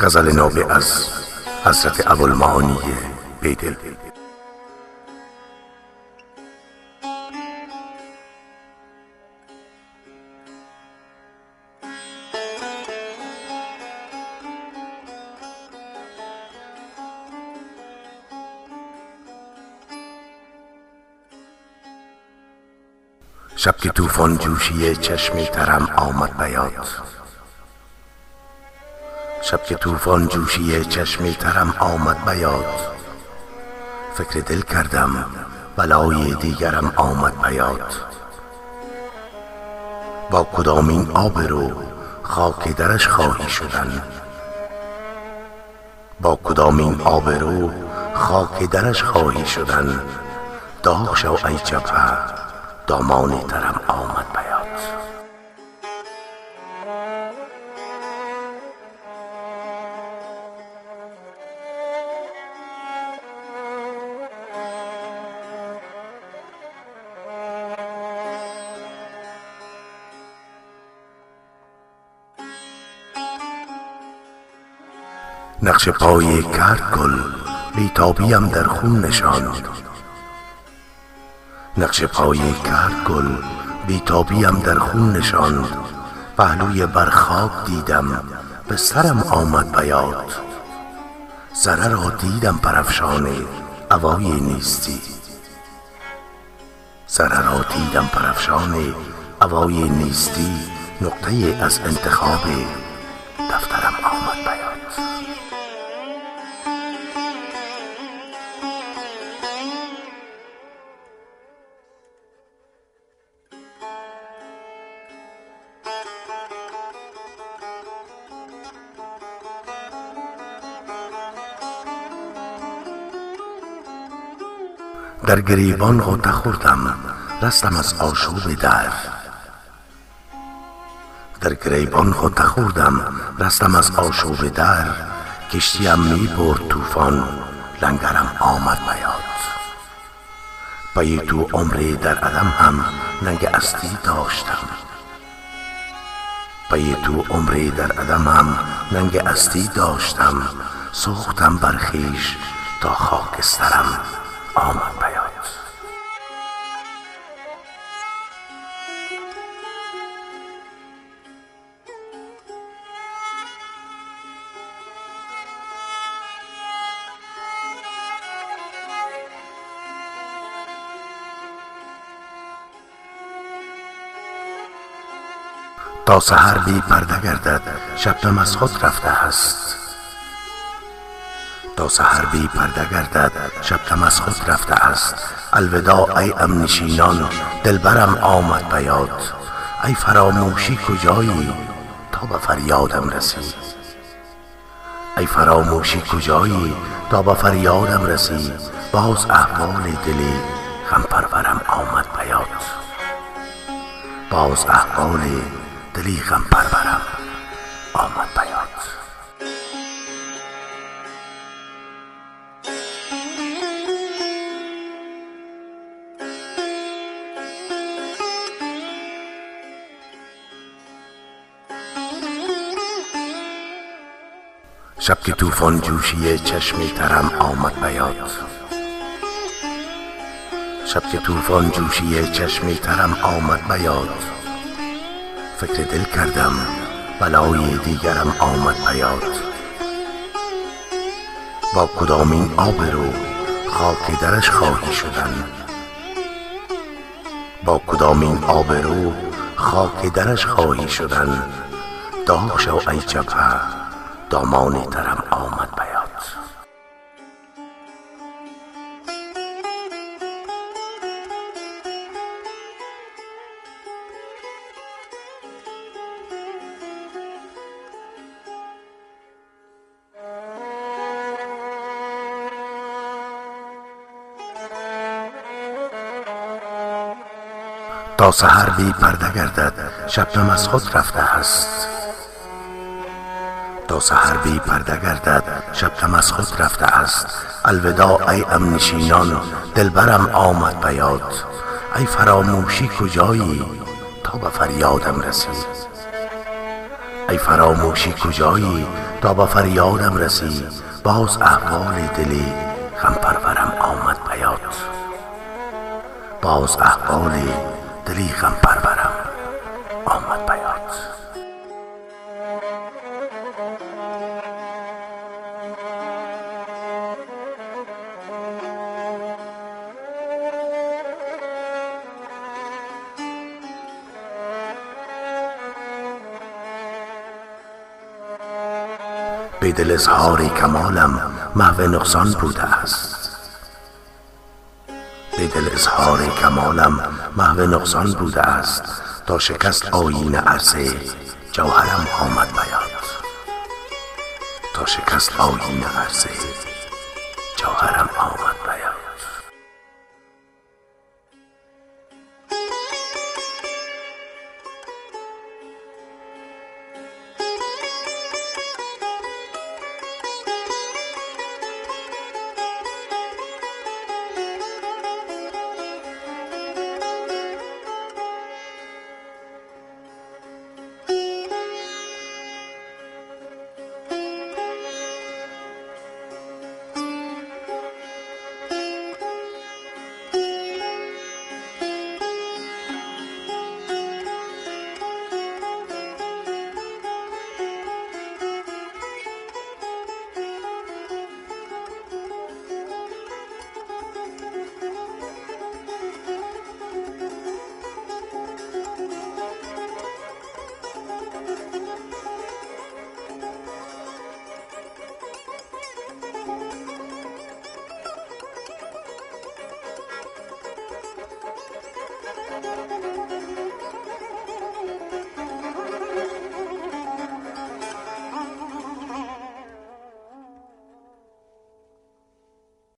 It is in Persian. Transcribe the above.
غزل نابه از حضرت ابوالمعانی بیدل. شب که توفان جوشی چشم ترم آمد بیاد. شب که توفان جوشی چشم ترم آمد بیاد فکر دل کردم بلای دیگرم آمد بیاد با کدامین آب رو خاک درش خواهی شدن؟ با کدامین آب رو خاک درش خواهی شدن؟ داغ شو ای جبهه دامان ترم آمد. نقش پای کرد گل بیتابیم در خون نشاند نقش پایی کرد گل بیتابیم در خون نشاند پهلوی بر خاک دیدم به سرم آمد بیاد سره را دیدم پرفشانه اوای نیستی. سره را دیدم پرفشانه اوای نیستی. نقطه از انتخاب در گریبان غوطه خوردم رستم از آشوب در. در گریبان غوطه خوردم رستم از آشوب در. کشتیم می برد طوفان لنگرم آمد بیاد. پی تو عمری در عدم هم ننگ استی داشتم. پی تو عمری در عدم هم ننگ استی داشتم. سوختم بر خویش تا خاکسترم آمد تا سحر بی پرده گردد شبنم از خود رفته است. تا سحر بی پرده گردد شبنم از خود رفته است. الوداع ای ام نشینان دلبرم آمد بیاد ای فراموشی کجایی؟ تا به فریادم رسی. ای فراموشی کجایی؟ تا به فریادم رسی. باز احوال دلی غم پرورم آمد بیاد باز احوال دلی غم پرورم. آمد بیاد. شب که توفان جوشی چشم ترم آمد بیاد. شب که توفان جوشی چشم ترم آمد بیاد. فکر دل کردم بلای دیگرم آمد بیاد با کدامین آب رو خاک درش خواهی شدن با کدامین آب رو خاک درش خواهی شدن؟ داغ شو ای جبهه دامان ترم آمد بیاد تا سحر بی پرده گردد شبنم از خود رفته است. تا سحر بی پرده گردد شبنم از خود رفته است. الوداع ای ام نشینان دلبرم آمد بیاد ای فراموشی کجایی؟ تا به فریادم رسی. ای فراموشی کجایی؟ تا با فریادم رسی. باز احوال دلی غم پرورم آمد بیاد باز احوال دلی غم پرورم. آمد بیاد به دل اظهار کمالم محو نقصان بوده است. دل اظهار کمالم محو نقصان بوده است. تا شکست آیین عرصه جوهرم آمد بیاد. تا شکست آیین عرصه جوهرم آمد.